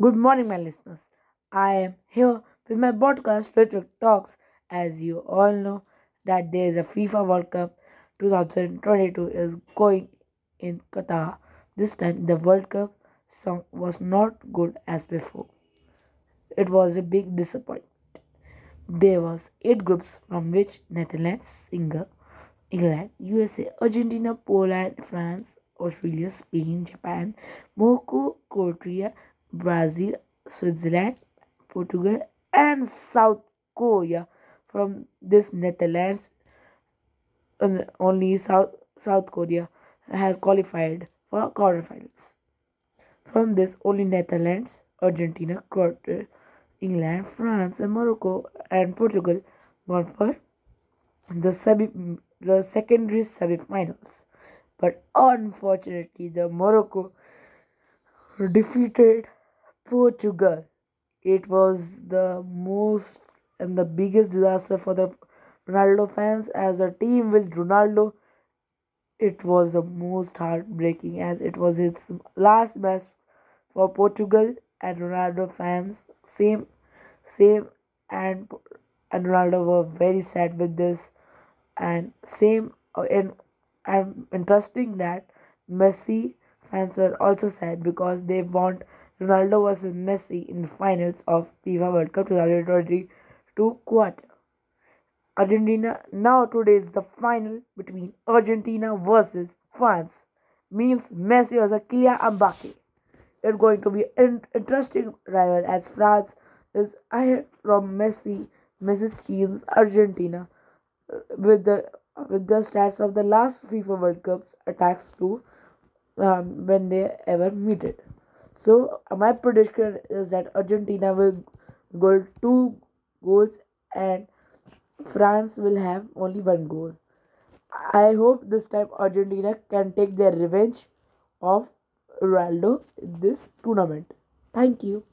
Good morning, my listeners. I am here with my podcast, Rhetoric Talks. As you all know, that there is a FIFA World Cup 2022 is going in Qatar. This time, the World Cup song was not good as before. It was a big disappointment. There was eight groups from which Netherlands, Senegal, England, USA, Argentina, Poland, France, Australia, Spain, Japan, Morocco, Croatia, Brazil, Switzerland, Portugal, and South Korea. From this Netherlands, only South South Korea has qualified for quarterfinals. From this, only Netherlands, Argentina, Croatia, England, France, and Morocco and Portugal won for the semi the secondary semi-finals. But unfortunately, the Morocco defeated Portugal. It was the most and the biggest disaster for the Ronaldo fans as a team with Ronaldo. It was the most heartbreaking as it was his last match for Portugal and Ronaldo fans. Same, same, and and Ronaldo were very sad with this. And same, and and interesting that Messi fans were also sad because they want Ronaldo versus Messi in the finals of FIFA World Cup 2022 quarter. Argentina now today is the final between Argentina versus France. Means Messi versus Kylian Mbappe. It's going to be an interesting rival as France is ahead from Messi, Messi's team's Argentina uh, with the with the stats of the last FIFA World Cups attacks to um, when they ever meet it. So my prediction is that Argentina will goal two goals and France will have only one goal. I hope this time Argentina can take their revenge of Ronaldo in this tournament. Thank you.